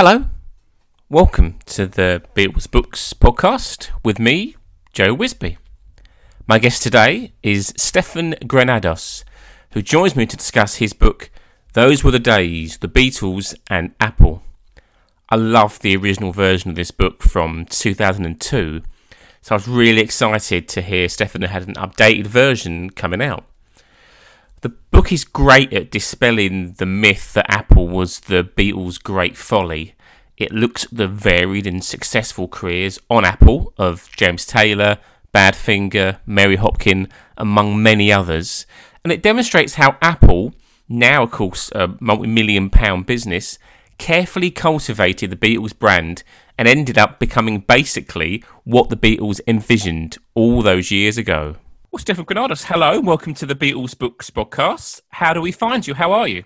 Hello, welcome to the Beatles Books podcast with me, Joe Wisby. My guest today is Stefan Granados, who joins me to discuss his book, Those Were the Days, The Beatles and Apple. I love the original version of this book from 2002, so I was really excited to hear Stefan had an updated version coming out. The book is great at dispelling the myth that Apple was the Beatles' great folly. It looks at the varied and successful careers on Apple of James Taylor, Badfinger, Mary Hopkin, among many others, and it demonstrates how Apple, now of course a multi million pound business, carefully cultivated the Beatles brand and ended up becoming basically what the Beatles envisioned all those years ago. Well, Stefan Granados, hello, welcome to the Beatles Books podcast. How do we find you? How are you?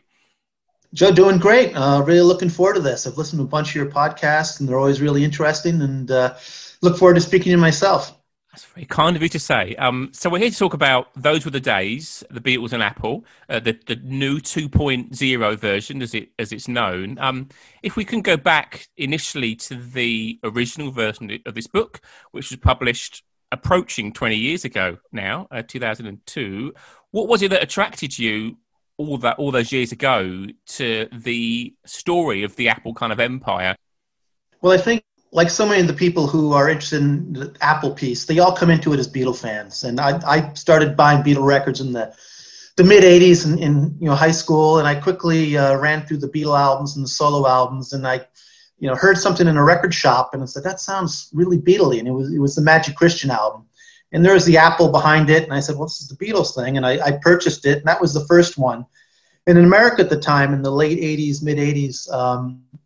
Joe, doing great. Uh, really looking forward to this. I've listened to a bunch of your podcasts, and they're always really interesting. And uh, look forward to speaking to myself. That's very kind of you to say. Um, so we're here to talk about those were the days, the Beatles and Apple, uh, the the new 2.0 version, as it as it's known. Um, if we can go back initially to the original version of this book, which was published approaching 20 years ago now, uh, 2002. What was it that attracted you all that all those years ago to the story of the Apple kind of empire? Well, I think like so many of the people who are interested in the Apple piece, they all come into it as Beatle fans. And I, I started buying Beatle records in the the mid '80s in, in you know high school, and I quickly uh, ran through the Beatle albums and the solo albums, and I you know, heard something in a record shop and I said, that sounds really Beatley. And it was, it was the Magic Christian album. And there was the Apple behind it. And I said, well, this is the Beatles thing. And I, I purchased it. And that was the first one. And in America at the time, in the late 80s, mid 80s, um, you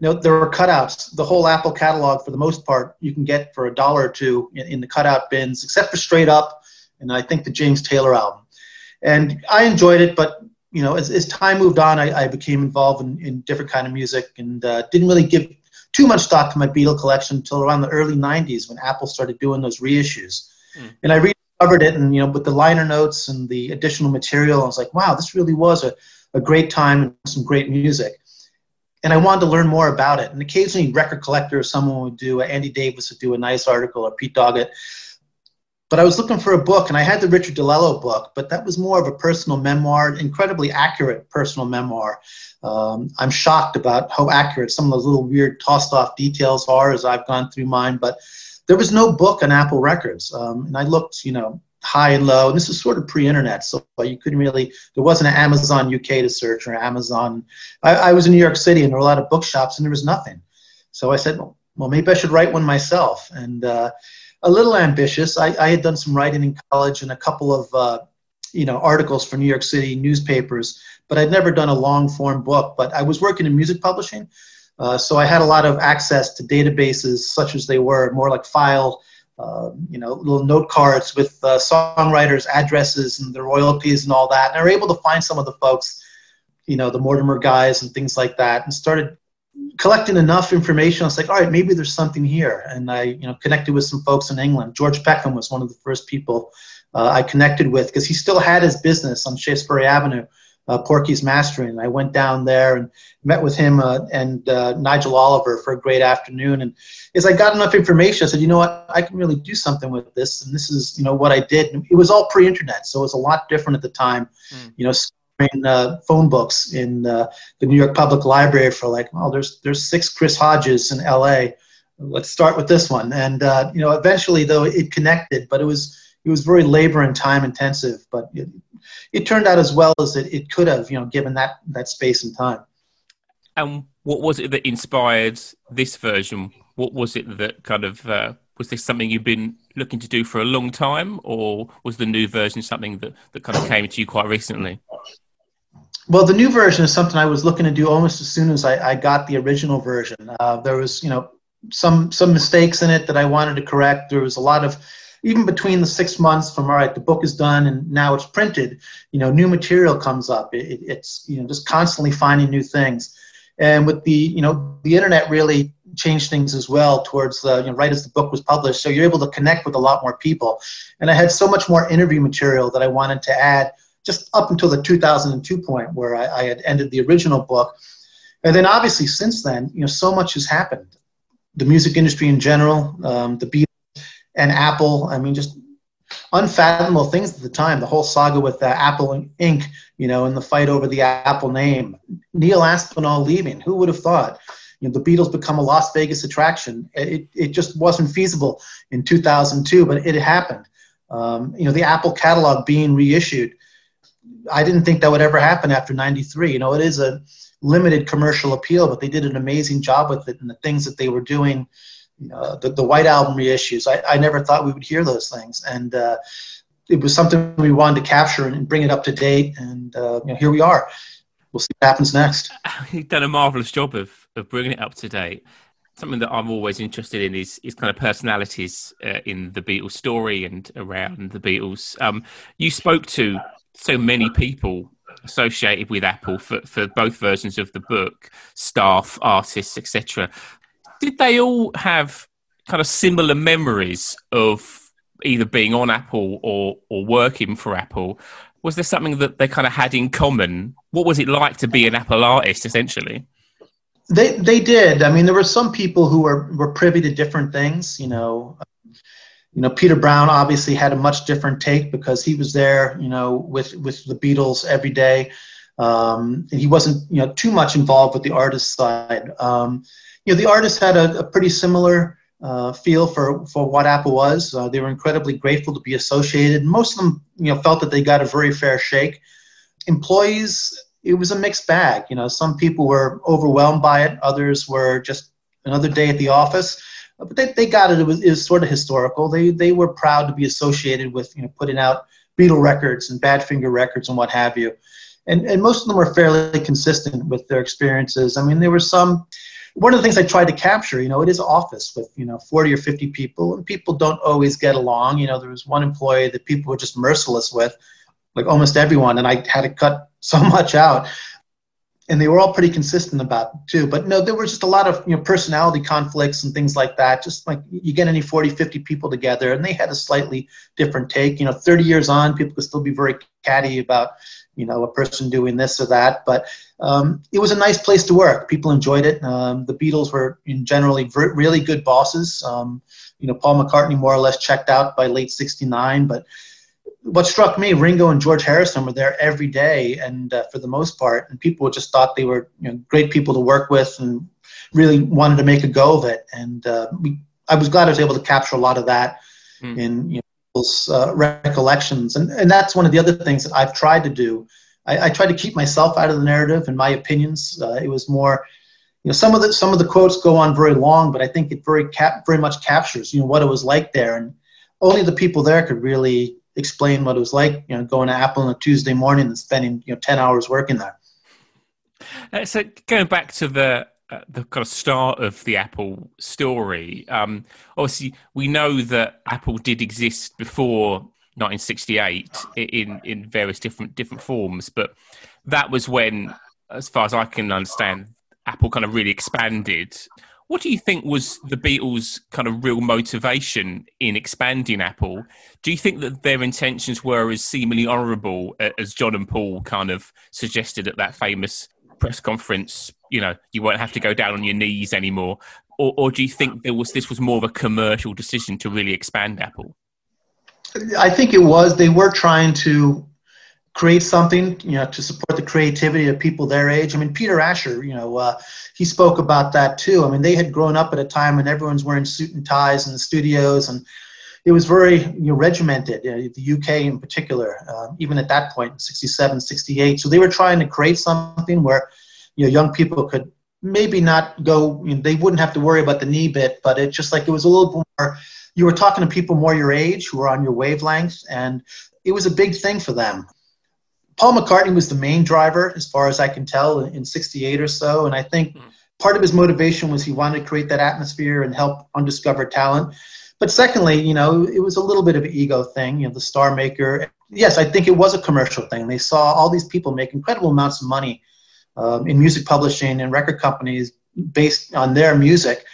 know, there were cutouts. The whole Apple catalog, for the most part, you can get for a dollar or two in, in the cutout bins, except for Straight Up and I think the James Taylor album. And I enjoyed it, but you know, as, as time moved on, I, I became involved in, in different kind of music and uh, didn't really give too much thought to my Beatle collection until around the early 90s when Apple started doing those reissues. Mm. And I rediscovered it, and you know, with the liner notes and the additional material, I was like, wow, this really was a, a great time and some great music. And I wanted to learn more about it. And occasionally, record collector or someone would do, Andy Davis would do a nice article, or Pete Doggett but I was looking for a book, and I had the Richard DiLello book, but that was more of a personal memoir, incredibly accurate personal memoir. Um, I'm shocked about how accurate some of those little weird tossed off details are as I've gone through mine, but there was no book on Apple Records. Um, and I looked, you know, high and low. And this is sort of pre-internet, so you couldn't really. There wasn't an Amazon UK to search or Amazon. I, I, was in New York City, and there were a lot of bookshops, and there was nothing. So I said, well, well maybe I should write one myself. And uh, a little ambitious. I, I had done some writing in college and a couple of uh, you know articles for New York City newspapers, but I'd never done a long form book. But I was working in music publishing, uh, so I had a lot of access to databases such as they were, more like file. Uh, you know, little note cards with uh, songwriters' addresses and their royalties and all that. And I were able to find some of the folks, you know, the Mortimer guys and things like that, and started collecting enough information, I was like, all right, maybe there's something here. And I, you know, connected with some folks in England. George Peckham was one of the first people uh, I connected with because he still had his business on Shaftesbury Avenue, uh, Porky's Mastering. I went down there and met with him uh, and uh, Nigel Oliver for a great afternoon. And as I got enough information, I said, you know what, I can really do something with this. And this is, you know, what I did. And it was all pre-internet, so it was a lot different at the time. Mm. You know, uh, phone books in uh, the New York Public Library for like, well, there's there's six Chris Hodges in L.A. Let's start with this one, and uh, you know, eventually though it connected, but it was it was very labor and time intensive, but it, it turned out as well as it, it could have, you know, given that that space and time. And what was it that inspired this version? What was it that kind of uh, was this something you've been looking to do for a long time, or was the new version something that, that kind of came to you quite recently? Well, the new version is something I was looking to do almost as soon as I, I got the original version. Uh, there was, you know, some some mistakes in it that I wanted to correct. There was a lot of, even between the six months from all right, the book is done and now it's printed. You know, new material comes up. It, it's you know just constantly finding new things, and with the you know the internet really changed things as well towards the you know, right as the book was published. So you're able to connect with a lot more people, and I had so much more interview material that I wanted to add just up until the 2002 point where I, I had ended the original book. And then obviously since then, you know, so much has happened. The music industry in general, um, the Beatles and Apple. I mean, just unfathomable things at the time. The whole saga with uh, Apple Inc. You know, and the fight over the Apple name. Neil Aspinall leaving. Who would have thought? You know, the Beatles become a Las Vegas attraction. It, it just wasn't feasible in 2002, but it happened. Um, you know, the Apple catalog being reissued. I didn't think that would ever happen after 93. You know, it is a limited commercial appeal, but they did an amazing job with it and the things that they were doing uh, the, the White Album reissues. I, I never thought we would hear those things. And uh, it was something we wanted to capture and, bring it up to date. And uh, you know, here we are. We'll see what happens next. You've done a marvelous job of, of bringing it up to date. Something that I'm always interested in is, is kind of personalities uh, in the Beatles story and around the Beatles. Um, you spoke to so many people associated with Apple for, for both versions of the book, staff, artists, etc did they all have kind of similar memories of either being on Apple or or working for Apple? Was there something that they kind of had in common? What was it like to be an Apple artist, essentially? They they did. I mean, there were some people who were were privy to different things. You know, you know, Peter Brown obviously had a much different take because he was there. You know, with with the Beatles every day. Um, and he wasn't, you know, too much involved with the artist side. Um, you know, the artists had a, a pretty similar uh, feel for, for what Apple was. Uh, they were incredibly grateful to be associated. Most of them, you know, felt that they got a very fair shake. Employees, it was a mixed bag. You know, some people were overwhelmed by it. Others were just another day at the office. Uh, but they, they got it. It was, it was sort of historical. They, they were proud to be associated with, you know, putting out Beatle records and Badfinger records and what have you. And, and most of them were fairly consistent with their experiences. I mean, there were some, one of the things I tried to capture, you know, it is office with, you know, 40 or 50 people, and people don't always get along. You know, there was one employee that people were just merciless with, like almost everyone, and I had to cut so much out. And they were all pretty consistent about it too. But no, there was just a lot of, you know, personality conflicts and things like that. Just like you get any 40, 50 people together, and they had a slightly different take. You know, 30 years on, people could still be very catty about, you know, a person doing this or that. But um, it was a nice place to work. People enjoyed it. Um, the Beatles were in generally ver- really good bosses. Um, you know, Paul McCartney more or less checked out by late '69. But what struck me, Ringo and George Harrison were there every day, and uh, for the most part, and people just thought they were you know, great people to work with, and really wanted to make a go of it. And uh, we, I was glad I was able to capture a lot of that mm. in you know, people's uh, recollections, and and that's one of the other things that I've tried to do I, I tried to keep myself out of the narrative and my opinions. Uh, it was more, you know, some of the some of the quotes go on very long, but I think it very cap, very much captures, you know, what it was like there, and only the people there could really explain what it was like, you know, going to Apple on a Tuesday morning and spending, you know, ten hours working there. Uh, so going back to the uh, the kind of start of the Apple story, um, obviously we know that Apple did exist before 1968 in in various different different forms. But that was when, as far as I can understand, Apple kind of really expanded. What do you think was the Beatles' kind of real motivation in expanding Apple? Do you think that their intentions were as seemingly honourable uh, as John and Paul kind of suggested at that famous press conference? You know, you won't have to go down on your knees anymore, or, or do you think there was this was more of a commercial decision to really expand Apple? I think it was. They were trying to create something, you know, to support the creativity of people their age. I mean, Peter Asher, you know, uh, he spoke about that too. I mean, they had grown up at a time when everyone's wearing suit and ties in the studios, and it was very you know, regimented. You know, the UK in particular, uh, even at that point, 67, 68. So they were trying to create something where, you know, young people could maybe not go. You know, they wouldn't have to worry about the knee bit, but it just like it was a little more you were talking to people more your age who were on your wavelength, and it was a big thing for them. Paul McCartney was the main driver, as far as I can tell, in 68 or so. And I think hmm. part of his motivation was he wanted to create that atmosphere and help undiscovered talent. But secondly, you know, it was a little bit of an ego thing, you know, the star maker. Yes, I think it was a commercial thing. They saw all these people make incredible amounts of money um, in music publishing and record companies based on their music.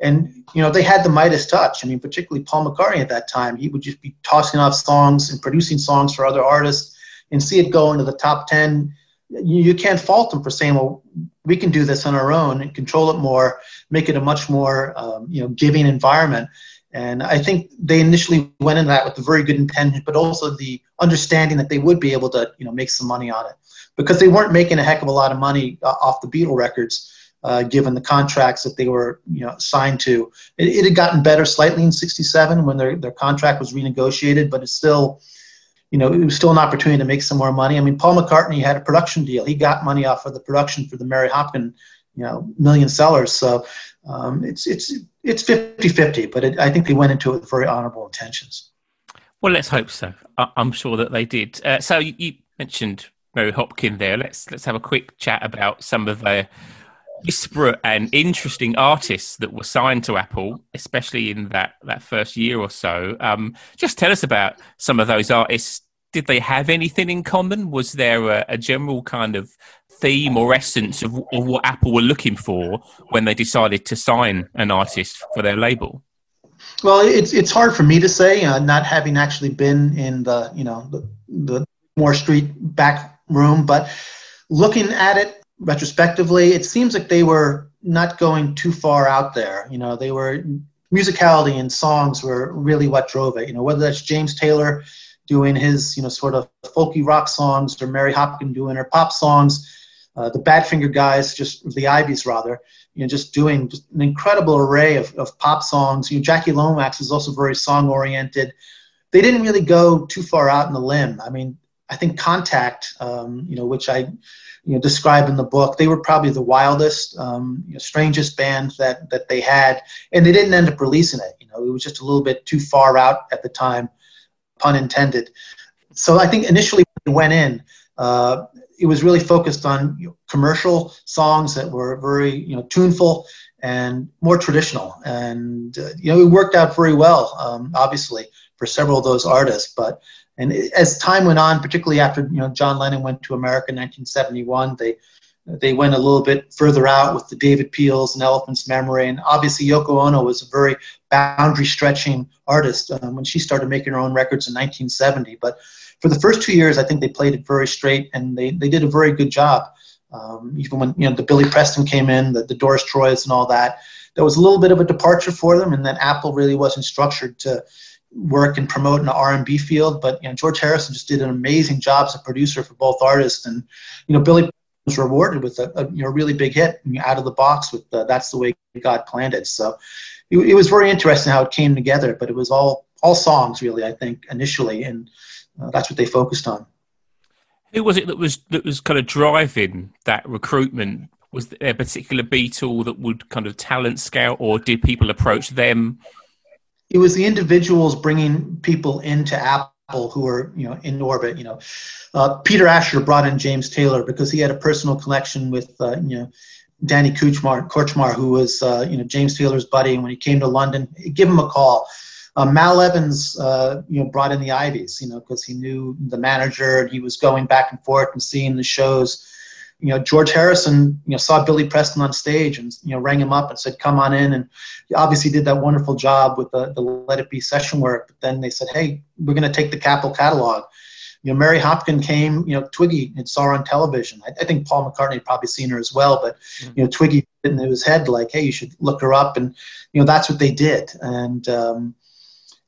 And you know they had the Midas touch. I mean, particularly Paul McCartney at that time, he would just be tossing off songs and producing songs for other artists, and see it go into the top ten you, you can't fault them for saying, well, we can do this on our own and control it more, make it a much more um, you know giving environment. And I think they initially went into that with a very good intention, but also the understanding that they would be able to you know make some money on it because they weren't making a heck of a lot of money uh, off the Beatle records. Uh, given the contracts that they were you know signed to, it, it had gotten better slightly in '67 when their, their contract was renegotiated, but it's still you know, it was still an opportunity to make some more money. I mean, Paul McCartney had a production deal. He got money off of the production for the Mary Hopkin, you know, million sellers. So um, it's it's it's 50-50, but it, I think they went into it with very honorable intentions. Well, let's hope so. I- am sure that they did. Uh, so you, you, mentioned Mary Hopkin there. Let's let's have a quick chat about some of the disparate and interesting artists that were signed to Apple, especially in that, that first year or so. Um, just tell us about some of those artists. Did they have anything in common? Was there a, a general kind of theme or essence of, of, what Apple were looking for when they decided to sign an artist for their label? Well, it's it's hard for me to say, uh, not having actually been in the you know the, the Moore Street back room, but looking at it retrospectively, it seems like they were not going too far out there. You know, they were musicality and songs were really what drove it. You know, whether that's James Taylor doing his, you know, sort of folky rock songs or Mary Hopkin doing her pop songs, uh, the Badfinger guys, just the Iveys rather, you know, just doing just an incredible array of, of pop songs. You know, Jackie Lomax is also very song oriented. They didn't really go too far out in the limb. I mean, I think Contact, um, you know, which I you know, describe in the book. They were probably the wildest, um, you know, strangest band that that they had, and they didn't end up releasing it. You know, it was just a little bit too far out at the time, pun intended. So I think initially when they went in, uh, it was really focused on you know, commercial songs that were very you know tuneful and more traditional, and uh, you know it worked out very well, um, obviously for several of those artists, but and as time went on, particularly after you know John Lennon went to America in 1971, they they went a little bit further out with the David Peels and Elephant's Memory, and obviously Yoko Ono was a very boundary stretching artist um, when she started making her own records in 1970. But for the first two years, I think they played it very straight, and they they did a very good job. Um, even when you know the Billy Preston came in, the, the Doris Troys and all that, there was a little bit of a departure for them, and then Apple really wasn't structured to work and promote in the R&B field. But you know, George Harrison just did an amazing job as a producer for both artists, and you know, Billy was rewarded with a, a you know really big hit out of the box with the, "That's the Way God Planned It." So it, it, was very interesting how it came together. But it was all all songs really, I think, initially, and uh, that's what they focused on. Who was it that was that was kind of driving that recruitment? Was there a particular Beatle that would kind of talent scout, or did people approach them? It was the individuals bringing people into Apple who were you know in orbit. You know, uh, Peter Asher brought in James Taylor because he had a personal connection with uh, you know Danny Kortchmar, Kortchmar who was uh, you know James Taylor's buddy. And when he came to London, give him a call. Uh, Mal Evans, uh, you know, brought in the Iveys, you know, because he knew the manager and he was going back and forth and seeing the shows you know, George Harrison, you know, saw Billy Preston on stage and, you know, rang him up and said, come on in. And he obviously did that wonderful job with the, the Let It Be session work. But then they said, hey, we're going to take the Capitol catalog. You know, Mary Hopkin came, you know, Twiggy and saw her on television. I, I think Paul McCartney had probably seen her as well, but, mm-hmm. you know, Twiggy in his head like, hey, you should look her up. And, you know, that's what they did. And, um,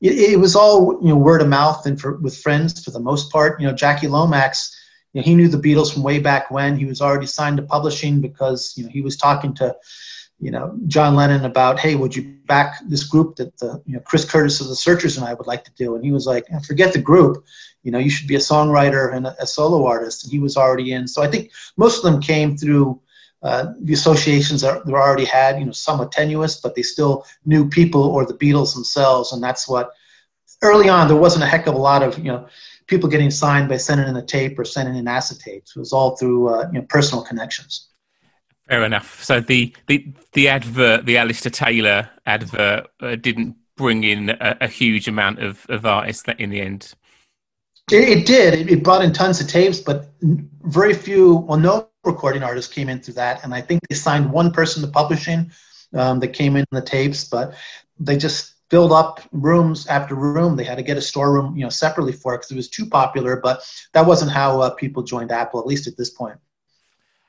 it, it was all, you know, word of mouth and for, with friends for the most part. You know, Jackie Lomax, you know, he knew the Beatles from way back when. He was already signed to publishing because you know he was talking to you know John Lennon about, hey, would you back this group that the you know Chris Curtis of the Searchers and I would like to do? And he was like, forget the group. You know, you should be a songwriter and a, a solo artist. And he was already in. So I think most of them came through uh, the associations that they already had. You know, somewhat tenuous, but they still knew people or the Beatles themselves, and that's what. Early on, there wasn't a heck of a lot of you know people getting signed by sending in a tape or sending in acetates. It was all through uh, you know, personal connections. Fair enough. So the the the advert, the Alistair Taylor advert, uh, didn't bring in a, a, huge amount of, of artists in the end. It, it did. It, it, brought in tons of tapes, but very few, well, no recording artists came in through that. And I think they signed one person to publishing um, that came in the tapes, but they just filled up rooms after room. They had to get a storeroom, you know, separately for it because it was too popular. But that wasn't how uh, people joined Apple, at least at this point.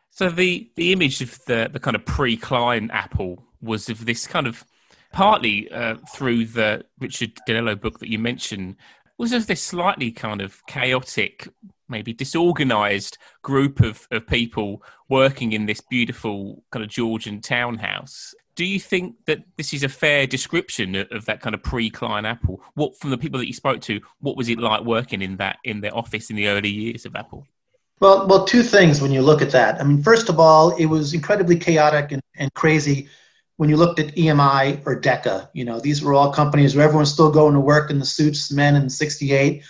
So the the image of the the kind of pre-Klein Apple was of this kind of partly uh, through the Richard DiLello book that you mentioned was of this slightly kind of chaotic, maybe disorganized group of, of people working in this beautiful kind of Georgian townhouse. Do you think that this is a fair description of, that kind of pre-Klein Apple? What from the people that you spoke to, what was it like working in that in their office in the early years of Apple? Well, well, two things when you look at that. I mean, first of all, it was incredibly chaotic and, and crazy when you looked at EMI or Decca. You know, these were all companies where everyone's still going to work in the suits, men in '68,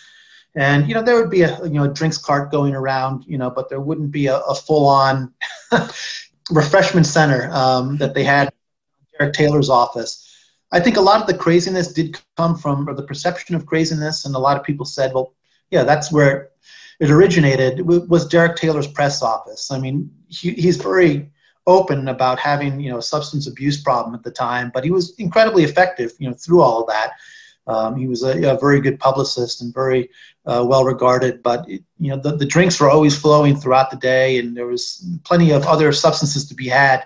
and you know there would be a you know a drinks cart going around, you know, but there wouldn't be a, a full-on refreshment center um, that they had Derek Taylor's office. I think a lot of the craziness did come from, or the perception of craziness, and a lot of people said, well, yeah, that's where it originated was Derek Taylor's press office. I mean, he, he's very open about having you know a substance abuse problem at the time, but he was incredibly effective you know through all of that. Um, he was a, a, very good publicist and very uh, well regarded. But it, you know the, the drinks were always flowing throughout the day, and there was plenty of other substances to be had.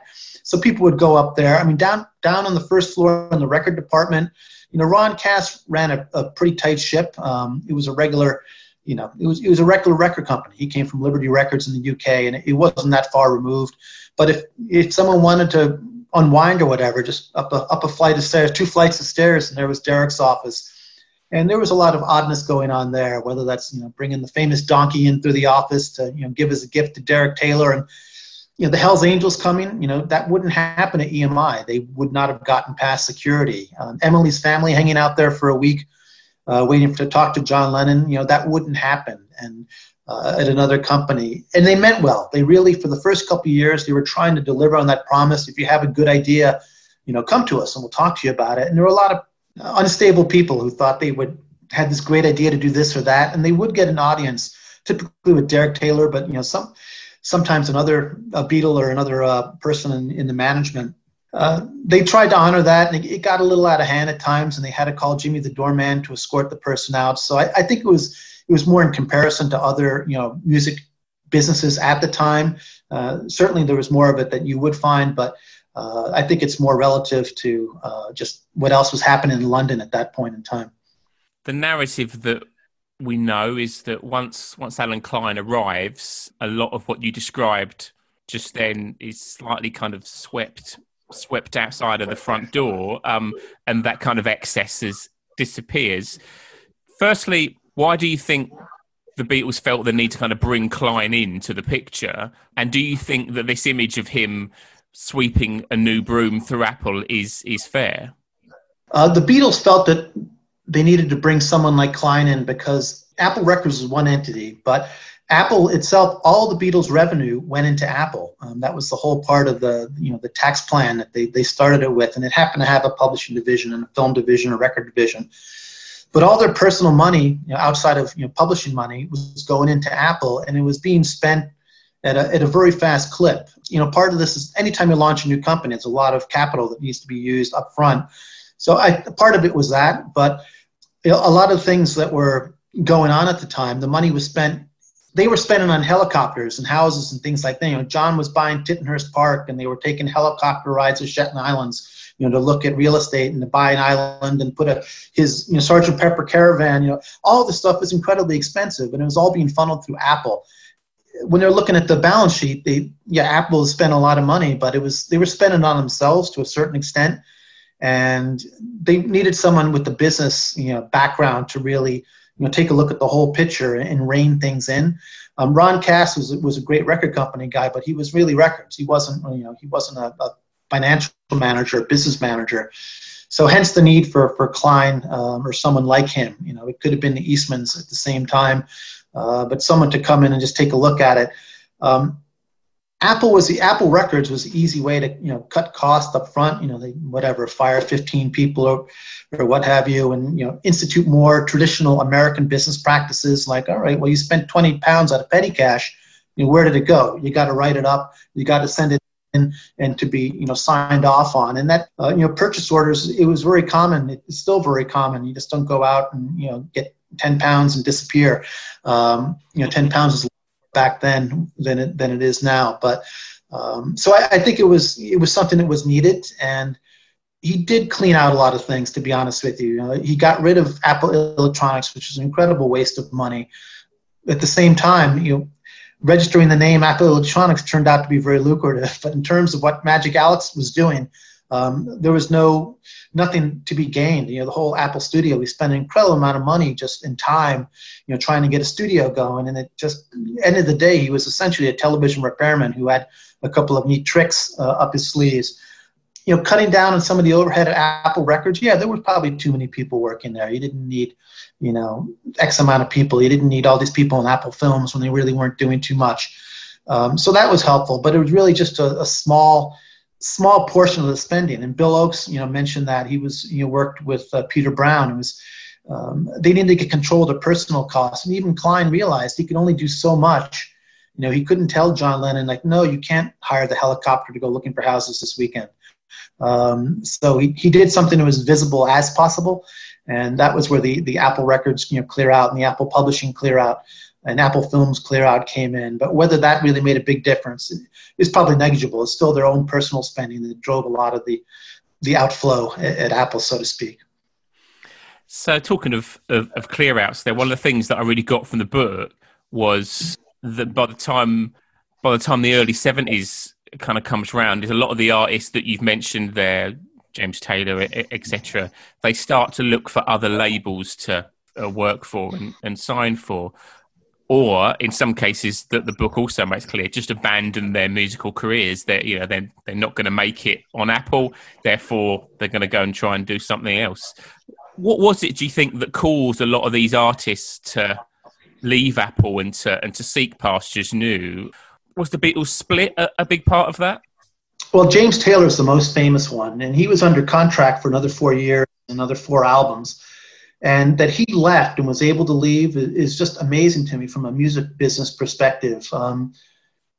So people would go up there. I mean, down down on the first floor in the record department, you know, Ron Kass ran a, a pretty tight ship. Um, it was a regular you know, it was it was a regular record company. He came from Liberty Records in the UK, and it wasn't that far removed. But if if someone wanted to unwind or whatever, just up a up a flight of stairs, two flights of stairs, and there was Derek's office, and there was a lot of oddness going on there. Whether that's you know bringing the famous donkey in through the office to you know give as a gift to Derek Taylor, and you know the Hell's Angels coming, you know that wouldn't happen at EMI. They would not have gotten past security. Um, Emily's family hanging out there for a week uh, waiting to talk to John Lennon. You know, that wouldn't happen. And uh, at another company, and they meant well. They really, for the first couple years, they were trying to deliver on that promise. If you have a good idea, you know, come to us and we'll talk to you about it. And there were a lot of unstable people who thought they would had this great idea to do this or that, and they would get an audience, typically with Derek Taylor, but you know, some sometimes another a Beatle or another uh, person in, in the management uh, they tried to honor that, and it, got a little out of hand at times, and they had to call Jimmy the doorman to escort the person out. So I, I, think it was it was more in comparison to other you know music businesses at the time. Uh, certainly, there was more of it that you would find, but uh, I think it's more relative to uh, just what else was happening in London at that point in time. The narrative that we know is that once once Allen Klein arrives, a lot of what you described just then is slightly kind of swept swept outside of the front door, um, and that kind of excess is, disappears. Firstly, why do you think the Beatles felt the need to kind of bring Klein into the picture? And do you think that this image of him sweeping a new broom through Apple is is fair? Uh, the Beatles felt that they needed to bring someone like Klein in because Apple Records is one entity, but Apple itself, all the Beatles' revenue went into Apple. Um, that was the whole part of the you know the tax plan that they they started it with, and it happened to have a publishing division and a film division, a record division. But all their personal money, you know, outside of you know publishing money, was going into Apple, and it was being spent at a, at a very fast clip. You know, part of this is anytime you launch a new company, it's a lot of capital that needs to be used up front. So I, part of it was that, but you know, a lot of things that were going on at the time, the money was spent they were spending on helicopters and houses and things like that. You know, John was buying Tittenhurst Park, and they were taking helicopter rides to Shetland Islands, you know, to look at real estate and to buy an island and put a his you know Sergeant Pepper caravan. You know, all this stuff was incredibly expensive, and it was all being funneled through Apple. When they're looking at the balance sheet, they yeah, Apple spent a lot of money, but it was they were spending on themselves to a certain extent, and they needed someone with the business you know background to really you know, take a look at the whole picture and rein things in. Um, Ron Kass was, was a great record company guy, but he was really records. He wasn't, you know, he wasn't a, a financial manager, business manager. So hence the need for, for Klein um, or someone like him. You know, it could have been the Eastmans at the same time, uh, but someone to come in and just take a look at it. Um, Apple was the Apple Records was the easy way to you know cut costs up front. You know, they whatever fire 15 people or, or what have you, and you know institute more traditional American business practices. Like, all right, well, you spent 20 pounds out of petty cash. You know, where did it go? You got to write it up. You got to send it in and to be you know signed off on. And that uh, you know purchase orders it was very common. It's still very common. You just don't go out and you know get 10 pounds and disappear. Um, you know, 10 pounds is back then than it, than it is now. But Um, so I, I, think it was it was something that was needed, and he did clean out a lot of things. To be honest with you, you know, he got rid of Apple Electronics, which was an incredible waste of money. At the same time, you know, registering the name Apple Electronics turned out to be very lucrative. But in terms of what Magic Alex was doing, um, there was no nothing to be gained. You know, the whole Apple Studio, we spent an incredible amount of money just in time, you know, trying to get a studio going, and it just end of the day, he was essentially a television repairman who had a couple of neat tricks uh, up his sleeves. You know, cutting down on some of the overhead at Apple Records, yeah, there was probably too many people working there. You didn't need, you know, X amount of people. You didn't need all these people in Apple Films when they really weren't doing too much. Um, so that was helpful, but it was really just a, a small small portion of the spending. And Bill Oakes, you know, mentioned that he was, you know, worked with uh, Peter Brown. It was um, they needed to get control of the personal costs, and even Klein realized he could only do so much. You know, he couldn't tell John Lennon like, no, you can't hire the helicopter to go looking for houses this weekend. Um, so he, he did something that was visible as possible, and that was where the, the Apple records you know clear out and the Apple publishing clear out and Apple Films clear out came in. But whether that really made a big difference is probably negligible. It's still their own personal spending that drove a lot of the the outflow at, at Apple, so to speak. So talking of, of, of clear outs there, one of the things that I really got from the book was that by the time by the time the early seventies kind of comes around, is a lot of the artists that you've mentioned there, James Taylor, etc. They start to look for other labels to uh, work for and, and sign for or in some cases that the book also makes clear just abandon their musical careers. They're you know they're, they're not going to make it on apple therefore they're going to go and try and do something else. What was it do you think that caused a lot of these artists to leave apple and to and to seek pastures new? Was the beatles split a, a big part of that? Well james taylor is the most famous one and he was under contract for another four years another four albums and that he left and was able to leave is just amazing to me from a music business perspective. Um,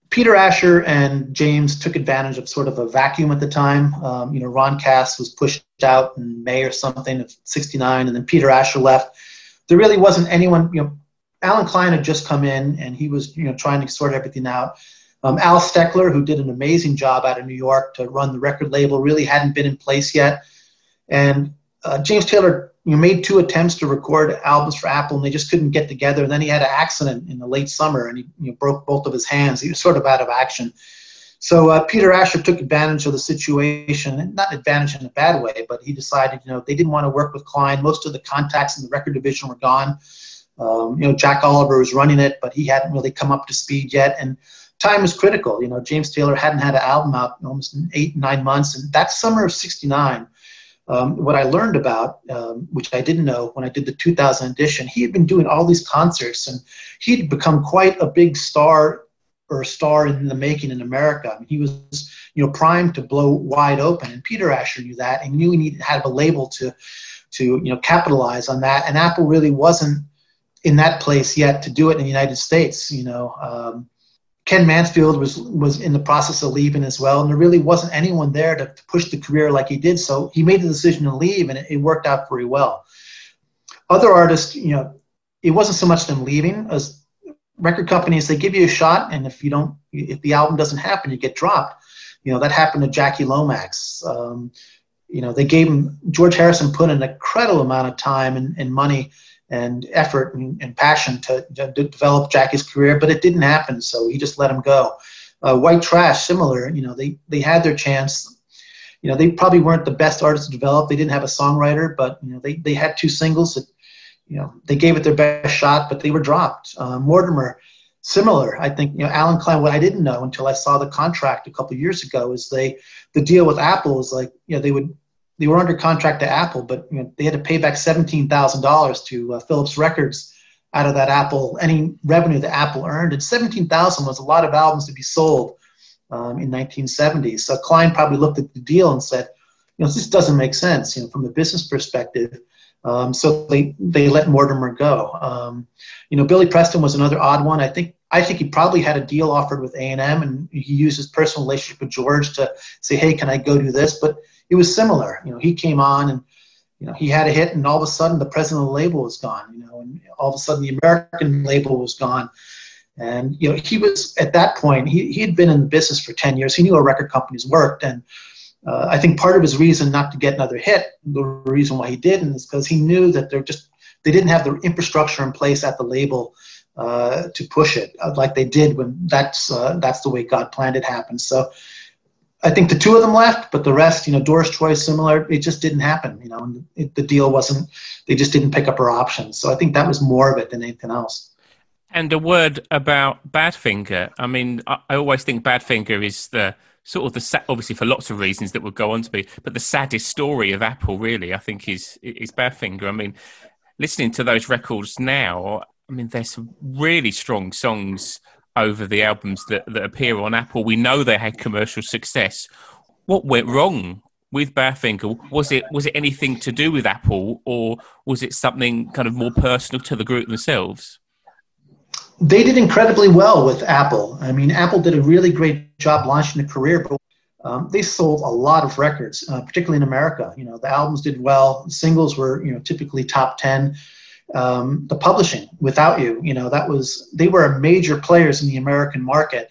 Peter Asher and James took advantage of sort of a vacuum at the time. Um, you know, Ron Kass was pushed out in May or something of '69, and then Peter Asher left. There really wasn't anyone. You know, Allen Klein had just come in, and he was you know trying to sort everything out. Um, Al Steckler, who did an amazing job out of New York to run the record label, really hadn't been in place yet. And uh, James Taylor you made two attempts to record albums for Apple, and they just couldn't get together. And then he had an accident in the late summer, and he you know, broke both of his hands. He was sort of out of action. So uh, Peter Asher took advantage of the situation, not advantage in a bad way, but he decided, you know, they didn't want to work with Klein. Most of the contacts in the record division were gone. Um, you know, Jack Oliver was running it, but he hadn't really come up to speed yet. And time was critical. You know, James Taylor hadn't had an album out in almost eight, nine months. And that summer of 69, um, what I learned about, um, which I didn't know when I did the 2000 edition, he had been doing all these concerts and he'd become quite a big star or a star in the making in America. I mean, he was, you know, primed to blow wide open, and Peter Asher knew that and knew he needed had a label to, to you know, capitalize on that. And Apple really wasn't in that place yet to do it in the United States. You know, um, Ken Mansfield was was in the process of leaving as well, and there really wasn't anyone there to, to push the career like he did. So he made the decision to leave, and it, it, worked out very well. Other artists, you know, it wasn't so much them leaving as record companies. They give you a shot, and if you don't, if the album doesn't happen, you get dropped. You know that happened to Jackie Lomax. Um, you know they gave him George Harrison put an incredible amount of time and, and money and effort and, and passion to, to, develop Jackie's career, but it didn't happen. So he just let him go. Uh, White Trash, similar. You know, they they had their chance. You know, they probably weren't the best artists to develop. They didn't have a songwriter, but you know, they they had two singles that, you know, they gave it their best shot, but they were dropped. Uh, Mortimer, similar. I think you know Allen Klein. What I didn't know until I saw the contract a couple years ago is they the deal with Apple is like you know they would they were under contract to Apple, but you know, they had to pay back seventeen thousand dollars to uh, Philips Records out of that Apple any revenue that Apple earned, and seventeen thousand was a lot of albums to be sold um, in 1970. So Klein probably looked at the deal and said, you know, this doesn't make sense, you know, from a business perspective. Um, so they they let Mortimer go. Um, you know, Billy Preston was another odd one. I think I think he probably had a deal offered with A and M, and he used his personal relationship with George to say, hey, can I go do this? But it was similar. You know, he came on and you know he had a hit, and all of a sudden the president of the label was gone. You know, and all of a sudden the American label was gone. And you know, he was at that point. He he had been in the business for ten years. He knew how record companies worked, and uh, I think part of his reason not to get another hit, the reason why he didn't, is because he knew that they're just they didn't have the infrastructure in place at the label uh, to push it uh, like they did when that's uh, that's the way God planned it happened. So I think the two of them left, but the rest, you know, Doris Troy similar, it just didn't happen. You know, it, the deal wasn't. They just didn't pick up her options. So I think that was more of it than anything else. And a word about Badfinger. I mean, I, I always think Badfinger is the sort of the obviously for lots of reasons that would go on to be, but the saddest story of Apple really, I think, is is Badfinger. I mean, listening to those records now, I mean, there's some really strong songs over the albums that, that appear on Apple. We know they had commercial success. What went wrong with Badfinger? Was it was it anything to do with Apple, or was it something kind of more personal to the group themselves? They did incredibly well with Apple. I mean, Apple did a really great job launching a career, but um, they sold a lot of records, uh, particularly in America. You know, the albums did well. Singles were, you know, typically top ten um, the publishing without you. You know, that was they were major players in the American market,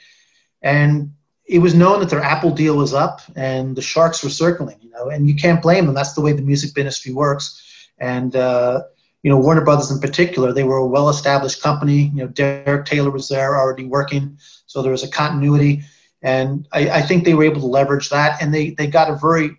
and it was known that their Apple deal was up and the sharks were circling. You know, and you can't blame them. That's the way the music industry works. And uh, you know, Warner Brothers in particular, they were a well-established company. You know, Derek Taylor was there already working, so there was a continuity. And I, I think they were able to leverage that, and they they got a very,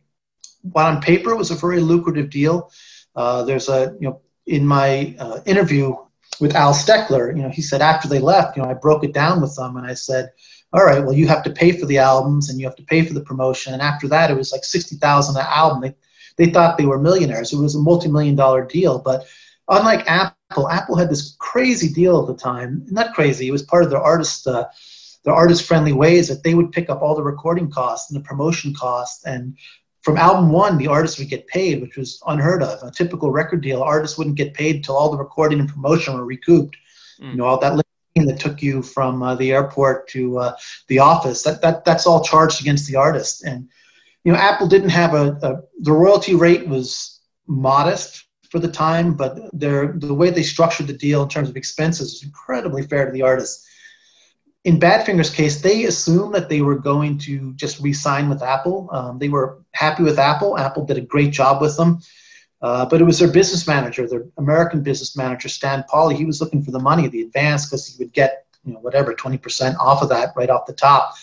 what on paper was a very lucrative deal. Uh, there's a you know in my uh, interview with Al Steckler, you know, he said after they left, you know, I broke it down with them and I said, all right, well, you have to pay for the albums and you have to pay for the promotion. And after that, it was like 60,000 an album. They, they thought they were millionaires. It was a multi-million dollar deal. But unlike Apple, Apple had this crazy deal at the time. Not crazy. It was part of their artist, uh, their artist friendly ways that they would pick up all the recording costs and the promotion costs and from album one, the artist would get paid, which was unheard of. A typical record deal, artists wouldn't get paid until all the recording and promotion were recouped. Mm. You know, all that that took you from uh, the airport to uh, the office, that, that that's all charged against the artist. And you know, Apple didn't have a, a the royalty rate was modest for the time, but their the way they structured the deal in terms of expenses was incredibly fair to the artists in Badfinger's case, they assumed that they were going to just re-sign with Apple. Um, they were happy with Apple. Apple did a great job with them. Uh, but it was their business manager, their American business manager, Stan Polley. He was looking for the money, the advance, because he would get, you know, whatever, 20% off of that right off the top.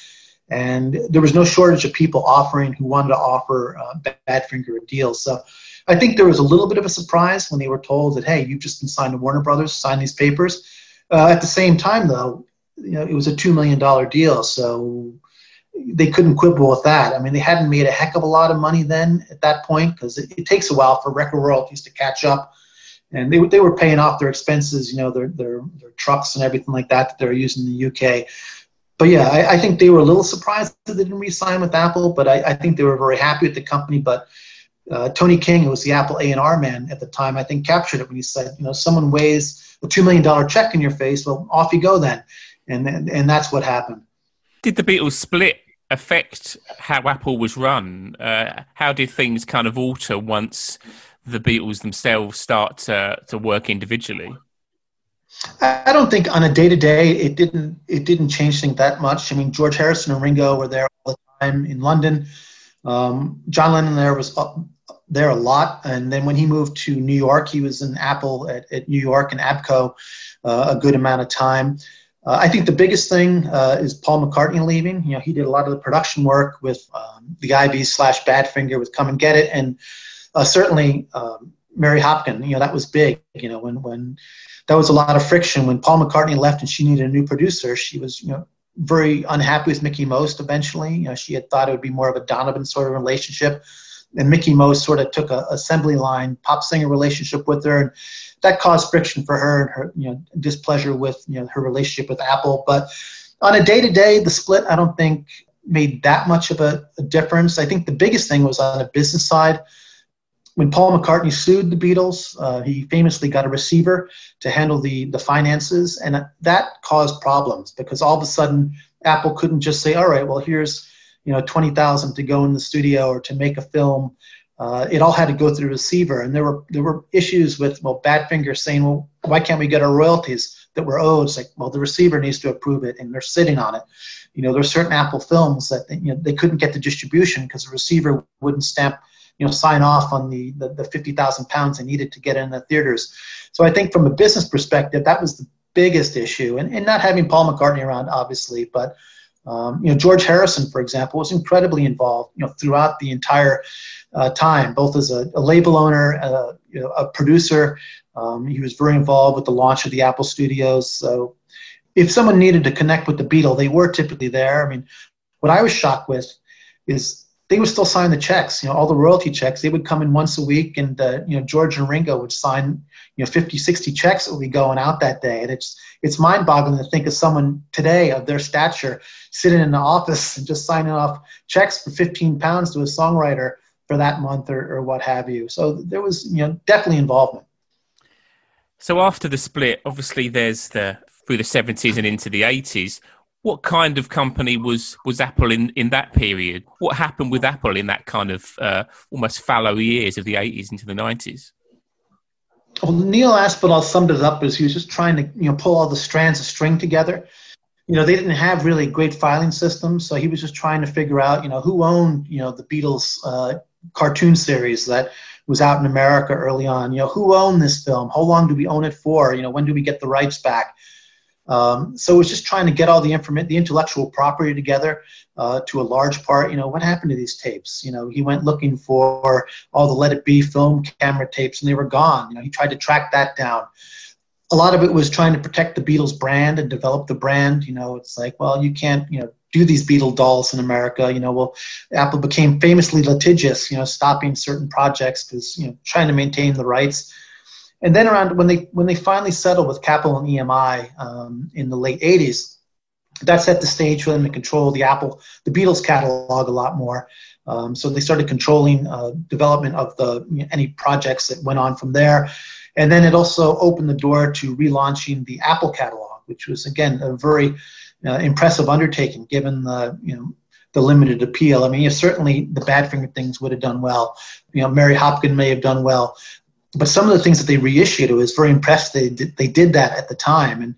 And there was no shortage of people offering who wanted to offer uh, Badfinger a deal. So I think there was a little bit of a surprise when they were told that, hey, you've just been signed to Warner Brothers, sign these papers. Uh, at the same time, though, you know, it was a two million dollar deal, so they couldn't quibble with that. I mean, they hadn't made a heck of a lot of money then at that point because it, it, takes a while for record royalties to catch up, and they they were paying off their expenses, you know, their their their trucks and everything like that that they were using in the UK. But yeah, I, I think they were a little surprised that they didn't re-sign with Apple, but I, I think they were very happy with the company. But uh, Tony King, who was the Apple A&R man at the time, I think captured it when he said, you know, someone weighs a $2 million check in your face, well, off you go then and and that's what happened. Did the Beatles split affect how Apple was run? Uh, how did things kind of alter once the Beatles themselves start to, to work individually? I don't think on a day to day it didn't it didn't change things that much. I mean, George Harrison and Ringo were there all the time in London. Um, John Lennon there was there a lot, and then when he moved to New York, he was in Apple at, at New York and ABKCO uh, a good amount of time. Uh, I think the biggest thing uh, is Paul McCartney leaving. You know, he did a lot of the production work with um, the Iveys slash Badfinger with Come and Get It, and uh, certainly um, Mary Hopkin. You know, that was big. You know, when when that was a lot of friction when Paul McCartney left and she needed a new producer. She was you know very unhappy with Mickey Most. Eventually, you know, she had thought it would be more of a Donovan sort of relationship and Mickey Most sort of took a assembly line pop singer relationship with her, and that caused friction for her and her you know displeasure with you know her relationship with Apple. But on a day to day, the split I don't think made that much of a, a, difference. I think the biggest thing was on a business side. When Paul McCartney sued the Beatles, uh, he famously got a receiver to handle the, the finances, and that caused problems because all of a sudden Apple couldn't just say, "All right, well here's you know, 20,000 to go in the studio or to make a film. Uh, it all had to go through the receiver. And there were, there were issues with, well, Badfinger saying, well, why can't we get our royalties? that were owed. It's like, well, the receiver needs to approve it, and they're sitting on it. You know, there's certain Apple films that you know, they couldn't get the distribution because the receiver wouldn't stamp, you know, sign off on the the, the 50,000 pounds they needed to get in the theaters. So I think from a business perspective, that was the biggest issue, and, and not having Paul McCartney around, obviously, but um, you know, George Harrison, for example, was incredibly involved, you know, throughout the entire uh, time, both as a, a label owner, uh, you know, a producer. Um, he was very involved with the launch of the Apple Studios. So, if someone needed to connect with the Beatle, they were typically there. I mean, what I was shocked with is they would still sign the checks. You know, all the royalty checks. They would come in once a week, and uh, you know, George and Ringo would sign, you know, 50, 60 checks that would be going out that day. And it's it's mind-boggling to think of someone today of their stature sitting in the office and just signing off checks for 15 pounds to a songwriter for that month or, or what have you. So there was, you know, definitely involvement. So after the split, obviously there's the through the 70s and into the 80s what kind of company was was Apple in in that period? What happened with Apple in that kind of uh, almost fallow years of the 80s into the 90s? Well, Neil Aspinall summed it up as he was just trying to you know pull all the strands of string together. You know, they didn't have really great filing systems, so he was just trying to figure out you know who owned you know the Beatles uh, cartoon series that was out in America early on. You know, who owned this film? How long do we own it for? You know, when do we get the rights back? Um, so it was just trying to get all the information, the intellectual property together uh, to a large part. You know, what happened to these tapes? You know, he went looking for all the Let It Be film camera tapes, and they were gone. You know, he tried to track that down. A lot of it was trying to protect the Beatles brand and develop the brand. You know, it's like, well, you can't, you know, do these Beatle dolls in America. You know, well, Apple became famously litigious. You know, stopping certain projects because you know trying to maintain the rights and then around when they when they finally settled with Capitol and EMI um, in the late 80s, that set the stage for them to control the Apple, the Beatles catalog a lot more. Um, so they started controlling uh, development of the you know, any projects that went on from there, and then it also opened the door to relaunching the Apple catalog, which was again a very uh, impressive undertaking given the you know the limited appeal. I mean, certainly the Badfinger things would have done well. You know, Mary Hopkin may have done well, but some of the things that they reissued, I was very impressed they did, they did that at the time. And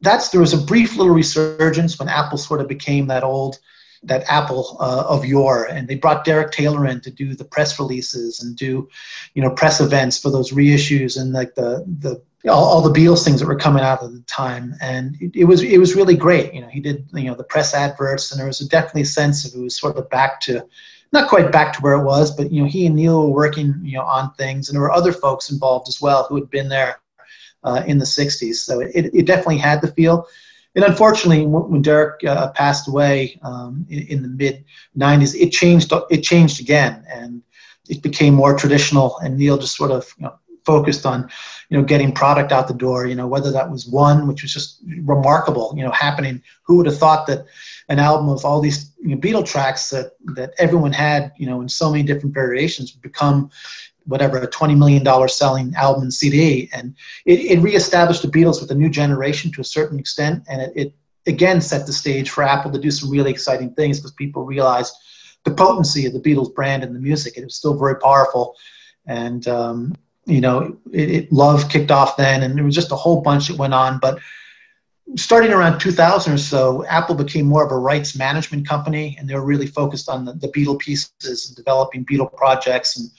that's there was a brief little resurgence when Apple sort of became that old that Apple uh, of yore, and they brought Derek Taylor in to do the press releases and do, you know, press events for those reissues and like the the all, all the Beatles things that were coming out at the time, and it, it, was it was really great. You know, he did you know the press adverts, and there was a definitely sense of it was sort of back to not quite back to where it was, but you know, he and Neil were working, you know, on things, and there were other folks involved as well who had been there uh, in the '60s. So it, it definitely had the feel. And unfortunately, when Derek uh, passed away um, in, in, the mid '90s, it changed. It changed again, and it became more traditional. And Neil just sort of you know, focused on, you know, getting product out the door. You know, whether that was one, which was just remarkable, you know, happening. Who would have thought that an album of all these you know, Beatle tracks that that everyone had, you know, in so many different variations, would become whatever a twenty million dollar selling album and CD, and it, it reestablished the Beatles with a new generation to a certain extent, and it, it again set the stage for Apple to do some really exciting things because people realized the potency of the Beatles brand and the music. It was still very powerful, and um, you know, it, it, love kicked off then, and there was just a whole bunch that went on. But starting around 2000 or so, Apple became more of a rights management company, and they were really focused on the, the Beatle pieces and developing Beatle projects, and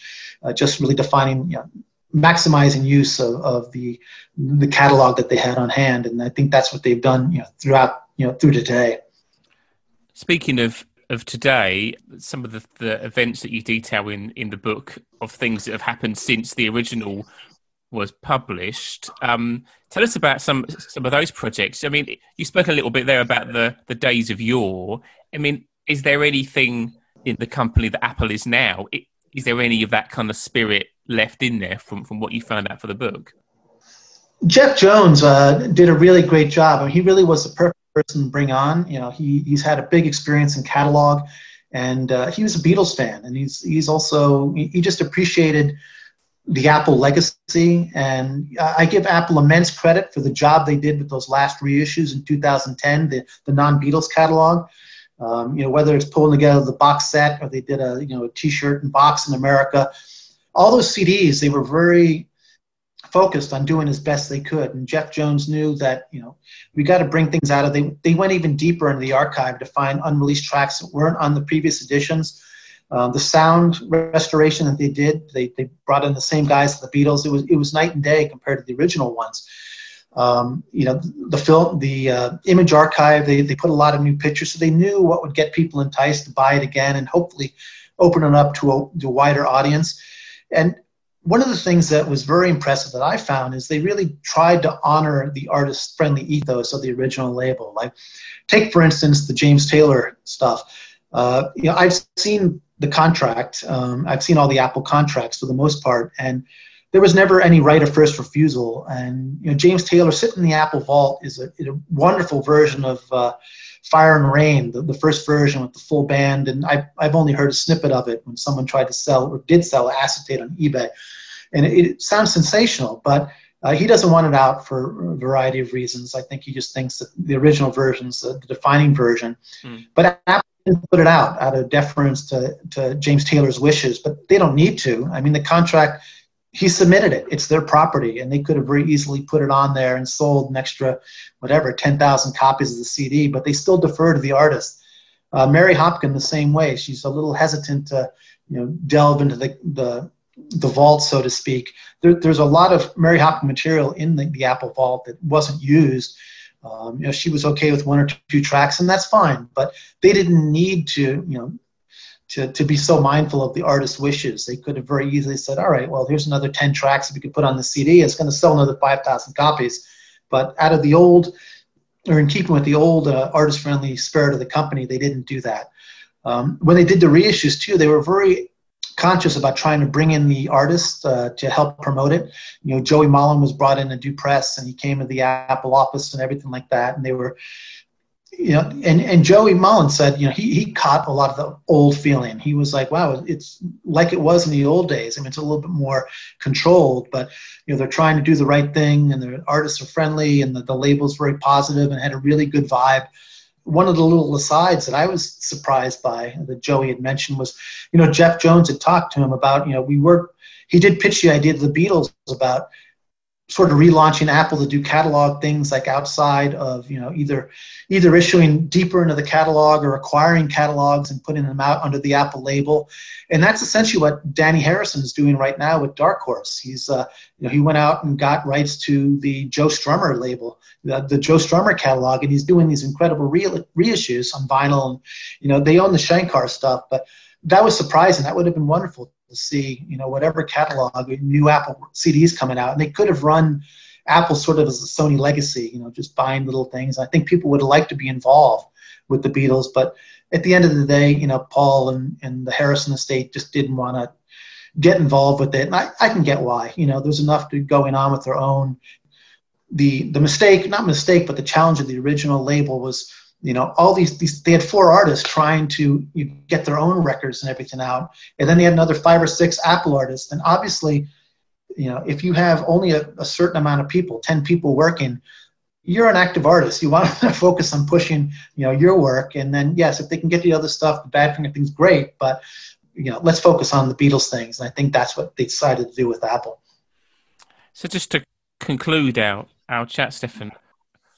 uh, just really defining, you know, maximizing use of, of the the catalog that they had on hand. And I think that's what they've done, you know, throughout, you know, through today. Speaking of of today, some of the, the events that you detail in, in the book of things that have happened since the original was published. Um, tell us about some some of those projects. I mean, you spoke a little bit there about the the days of yore. I mean, is there anything in the company that Apple is now? Is there any of that kind of spirit left in there from from what you found out for the book? Jeff Jones uh, did a really great job. I mean, he really was the perfect person bring on. You know, he he's had a big experience in catalog, and uh, he was a Beatles fan, and he's he's also he just appreciated the Apple legacy, and I give Apple immense credit for the job they did with those last reissues in 2010, the the non-Beatles catalog. Um, you know, whether it's pulling together the box set or they did a you know a T-shirt and box in America, all those CDs they were very focused on doing as best they could. And Jeff Jones knew that, you know, we got to bring things out of they they went even deeper into the archive to find unreleased tracks that weren't on the previous editions. Um, the sound restoration that they did, they, they brought in the same guys as the Beatles. It was it was night and day compared to the original ones. Um, you know, the film, the uh, image archive, they, they put a lot of new pictures, so they knew what would get people enticed to buy it again and hopefully open it up to a, to a wider audience. And one of the things that was very impressive that I found is they really tried to honor the artist friendly ethos of the original label. Like, take for instance the James Taylor stuff. Uh, you know, I've seen the contract. Um, I've seen all the Apple contracts for the most part, and there was never any right of first refusal. And you know, James Taylor sitting in the Apple Vault is a, a wonderful version of uh, Fire and Rain, the, the, first version with the full band. And I, I've only heard a snippet of it when someone tried to sell or did sell acetate on eBay, and it, it sounds sensational, but. Uh, he doesn't want it out for a variety of reasons. I think he just thinks that the original version's the, the defining version. Mm. But Apple didn't put it out out of deference to, to James Taylor's wishes, but they don't need to. I mean, the contract he submitted it. It's their property, and they could have very easily put it on there and sold an extra, whatever, 10,000 copies of the CD, but they still defer to the artist. Uh, Mary Hopkin, the same way. She's a little hesitant to, you know, delve into the, the, the vault, so to speak. There, there's a lot of Mary Hopkin material in the, the Apple Vault that wasn't used. Um, you know, she was okay with one or two tracks, and that's fine. But they didn't need to, you know, to, to be so mindful of the artist's wishes. They could have very easily said, all right, well, here's another 10 tracks we could put on the CD. It's going to sell another 5,000 copies. But out of the old, or in keeping with the old uh, artist friendly spirit of the company, they didn't do that. Um, when they did the reissues too, they were very conscious about trying to bring in the artist uh, to help promote it. You know, Joey Molland was brought in to do press, and he came to the Apple office and everything like that. And they were you know, and, and Joey Molland said, you know, he, he caught a lot of the old feeling. He was like, wow, it's like it was in the old days. I mean, it's a little bit more controlled, but, you know, they're trying to do the right thing and the artists are friendly and the, the label's very positive and had a really good vibe. One of the little asides that I was surprised by that Joey had mentioned was, you know, Jeff Jones had talked to him about, you know, we were, he did pitch the idea to the Beatles about, sort of relaunching Apple to do catalog things like outside of you know either either issuing deeper into the catalog or acquiring catalogs and putting them out under the Apple label, and that's essentially what Dhani Harrison is doing right now with Dark Horse. He's uh, you know he went out and got rights to the Joe Strummer label, the, the Joe Strummer catalog, and he's doing these incredible re- reissues on vinyl. And you know they own the Shankar stuff, but that was surprising. That would have been wonderful to see, you know, whatever catalog, new Apple CDs coming out, and they could have run Apple sort of as a Sony legacy, you know, just buying little things. I think people would like to be involved with the Beatles, but at the end of the day, you know, Paul and, and the Harrison estate just didn't want to get involved with it. And I, I can get why. You know, there's enough to going on with their own. The the mistake, not mistake, but the challenge of the original label was you know all these, these they had four artists trying to you get their own records and everything out. And then they had another five or six apple artists. And obviously you know if you have only a, a certain amount of people 10 people working you're an active artist. You want to focus on pushing you know your work. And then yes if they can get the other stuff the bad badfinger thing's great. But you know let's focus on the beatles things. And i think that's what they decided to do with apple. So just to conclude our our chat stefan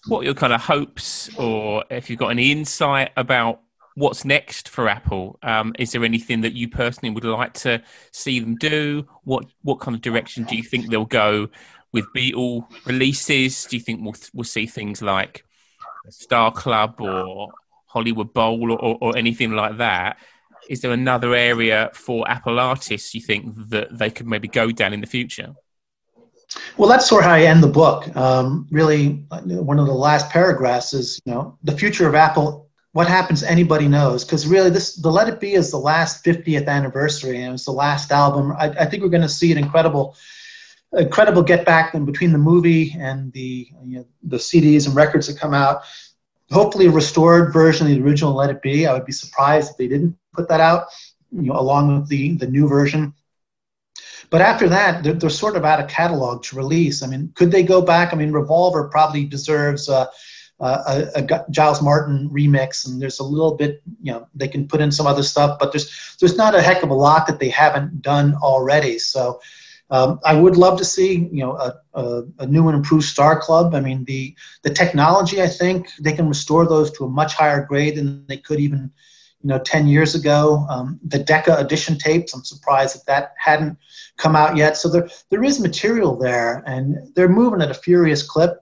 what are your kind of hopes, or if you've got any insight about what's next for Apple? Um, is there anything that you personally would like to see them do? What what kind of direction do you think they'll go with Beatle releases? Do you think we'll we'll see things like Star Club or Hollywood Bowl or, or, or anything like that? Is there another area for Apple artists you think that they could maybe go down in the future? Well, that's sort of how I end the book. Um, really, one of the last paragraphs is, you know, the future of Apple. What happens? Anybody knows, because really, this the Let It Be is the last 50th anniversary, and it's the last album. I, I think we're going to see an incredible, incredible get back in between the movie and the you know, the CDs and records that come out. Hopefully, a restored version of the original Let It Be. I would be surprised if they didn't put that out, you know, along with the the new version. But after that, they're, they're, sort of out of catalog to release. I mean, could they go back? I mean, Revolver probably deserves a, a, a, Giles Martin remix, and there's a little bit, you know, they can put in some other stuff, but there's there's not a heck of a lot that they haven't done already. So Um, I would love to see, you know, a, a, a, new and improved Star Club. I mean, the the technology. I think they can restore those to a much higher grade than they could even, you know, 10 years ago. Um, the Decca audition tapes. I'm surprised that that hadn't come out yet. So there there is material there, and they're moving at a furious clip.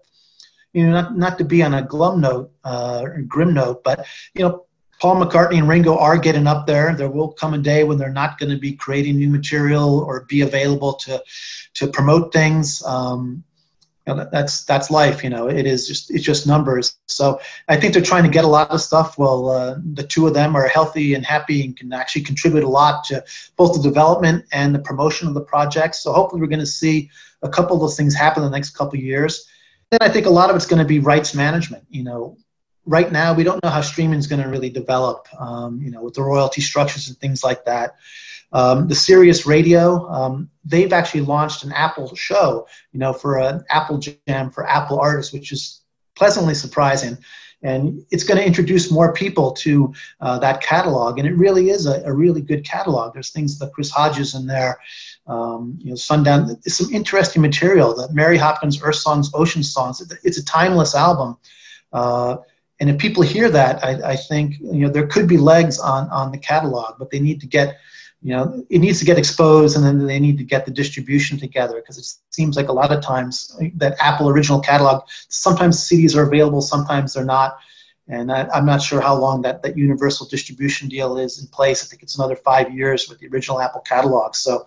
You know, not not to be on a glum note, uh, grim note, but you know, Paul McCartney and Ringo are getting up there. There will come a day when they're not going to be creating new material or be available to to promote things. Um, that's that's life. You know, it is just it's just numbers. So I think they're trying to get a lot of stuff. Well, uh, the two of them are healthy and happy and can actually contribute a lot to both the development and the promotion of the project. So hopefully, we're going to see a couple of those things happen in the next couple of years. Then I think a lot of it's going to be rights management. You know, right now we don't know how streaming is going to really develop um, you know with the royalty structures and things like that um, the sirius radio um, they've actually launched an apple show you know for an apple jam for apple artists which is pleasantly surprising. And it's going to introduce more people to uh, that catalog. And it really is a, a, really good catalog. There's things like chris hodges in there um, you know sundown it's some interesting material that Mary Hopkin's earth songs ocean songs. It's a timeless album. Uh, and if people hear that, I, I think you know there could be legs on on the catalog, but they need to get you know it needs to get exposed and then they need to get the distribution together because it seems like a lot of times that apple original catalog sometimes cds are available sometimes they're not. And I, am not sure how long that, that universal distribution deal is in place. I think it's another five years with the original apple catalog. So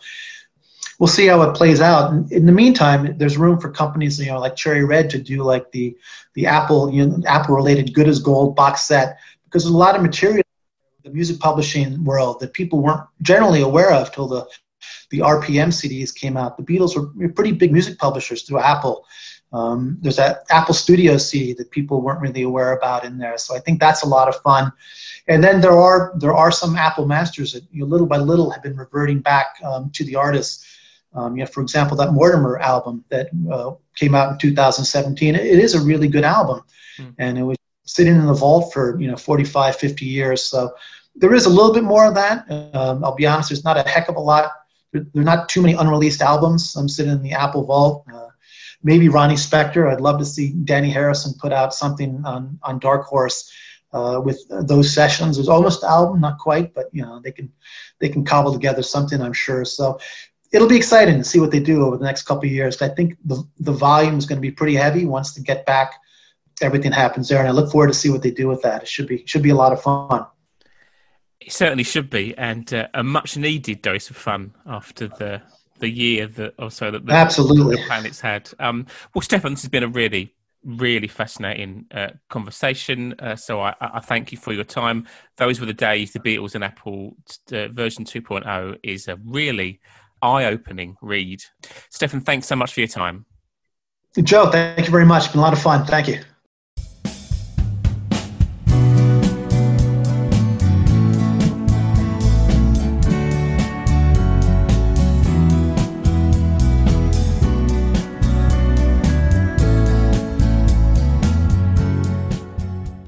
we'll see how it plays out. In the meantime, there's room for companies, you know, like Cherry Red to do like the the Apple, you know, Apple related good as gold box set because there's a lot of material in the music publishing world that people weren't generally aware of till the the RPM CDs came out. The Beatles were pretty big music publishers through Apple. Um, there's that Apple Studio CD that people weren't really aware about in there. So I think that's a lot of fun. And then there are there are some Apple masters that you know, little by little have been reverting back um, to the artists um, you know, for example, that Mortimer album that uh, came out in 2017, it is a really good album. Mm. And it was sitting in the vault for, you know, 45, 50 years. So there is a little bit more of that. Um, I'll be honest, there's not a heck of a lot. There, are not too many unreleased albums. I'm sitting in the Apple vault. Uh, maybe Ronnie Spector. I'd love to see Dhani Harrison put out something on, on Dark Horse. Uh, with those sessions. There's almost an album, not quite, but you know they can they can cobble together something, I'm sure. So it'll be exciting to see what they do over the next couple of years. I think the the volume is going to be pretty heavy once they get back. Everything happens there, and I look forward to see what they do with that. It should be should be a lot of fun. It certainly should be, and uh, a much needed dose of fun after the the year that or so that the, absolutely the planet's had. Um, well, Stefan, this has been a really really fascinating uh, conversation. Uh, so I, I, thank you for your time. Those were the days. The Beatles and Apple uh, version 2.0 is a really eye opening read. Stefan, thanks so much for your time. Joe, thank you very much. It's been a lot of fun. Thank you.